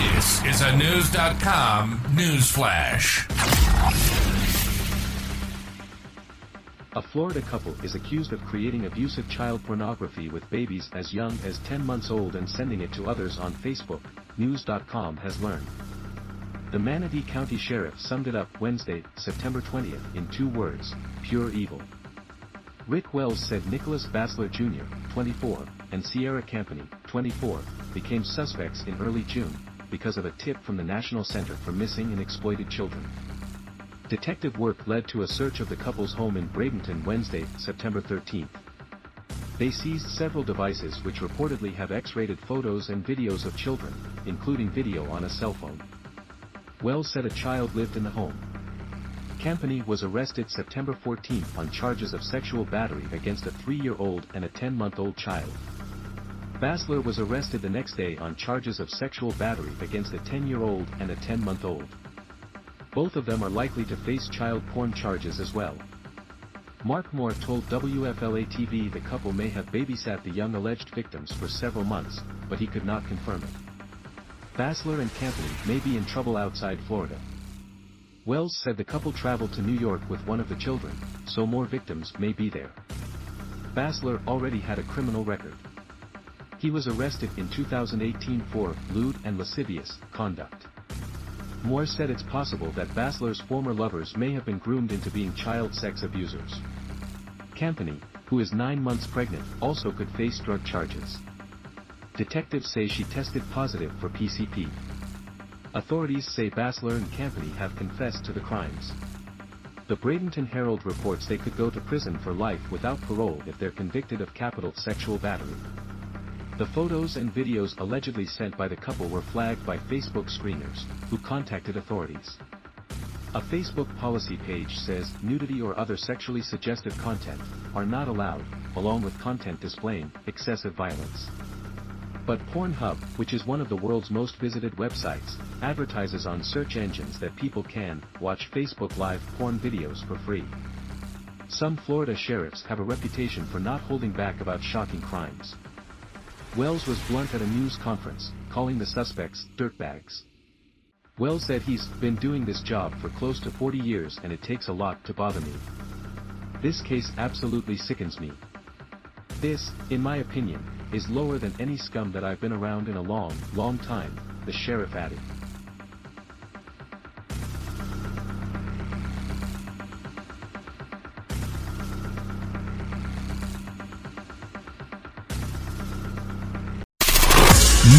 This is a Knewz.com news flash. A Florida couple is accused of creating abusive child pornography with babies as young as 10 months old and sending it to others on Facebook, Knewz.com has learned. The Manatee County Sheriff summed it up Wednesday, September 20th, in two words, pure evil. Rick Wells said Nicholas Bassler Jr., 24, and Sierra Campany, 24, became suspects in early June, because of a tip from the National Center for Missing and Exploited Children. Detective work led to a search of the couple's home in Bradenton Wednesday, September 13. They seized several devices which reportedly have X-rated photos and videos of children, including video on a cell phone. Wells said a child lived in the home. Campany was arrested September 14 on charges of sexual battery against a 3-year-old and a 10-month-old child. Basler was arrested the next day on charges of sexual battery against a 10-year-old and a 10-month-old. Both of them are likely to face child porn charges as well. Mark Moore told WFLA-TV the couple may have babysat the young alleged victims for several months, but he could not confirm it. Basler and Campany may be in trouble outside Florida. Wells said the couple traveled to New York with one of the children, so more victims may be there. Basler already had a criminal record. He was arrested in 2018 for lewd and lascivious conduct. Moore said it's possible that Basler's former lovers may have been groomed into being child sex abusers. Campany, who is nine months pregnant, also could face drug charges. Detectives say she tested positive for PCP. Authorities say Basler and Campany have confessed to the crimes. The Bradenton Herald reports they could go to prison for life without parole if they're convicted of capital sexual battery. The photos and videos allegedly sent by the couple were flagged by Facebook screeners, who contacted authorities. A Facebook policy page says nudity or other sexually suggestive content are not allowed, along with content displaying excessive violence. But Pornhub, which is one of the world's most visited websites, advertises on search engines that people can watch Facebook Live porn videos for free. Some Florida sheriffs have a reputation for not holding back about shocking crimes. Wells was blunt at a news conference, calling the suspects dirtbags. Wells said he's been doing this job for close to 40 years and it takes a lot to bother me. This case absolutely sickens me. This, in my opinion, is lower than any scum that I've been around in a long, long time, the sheriff added.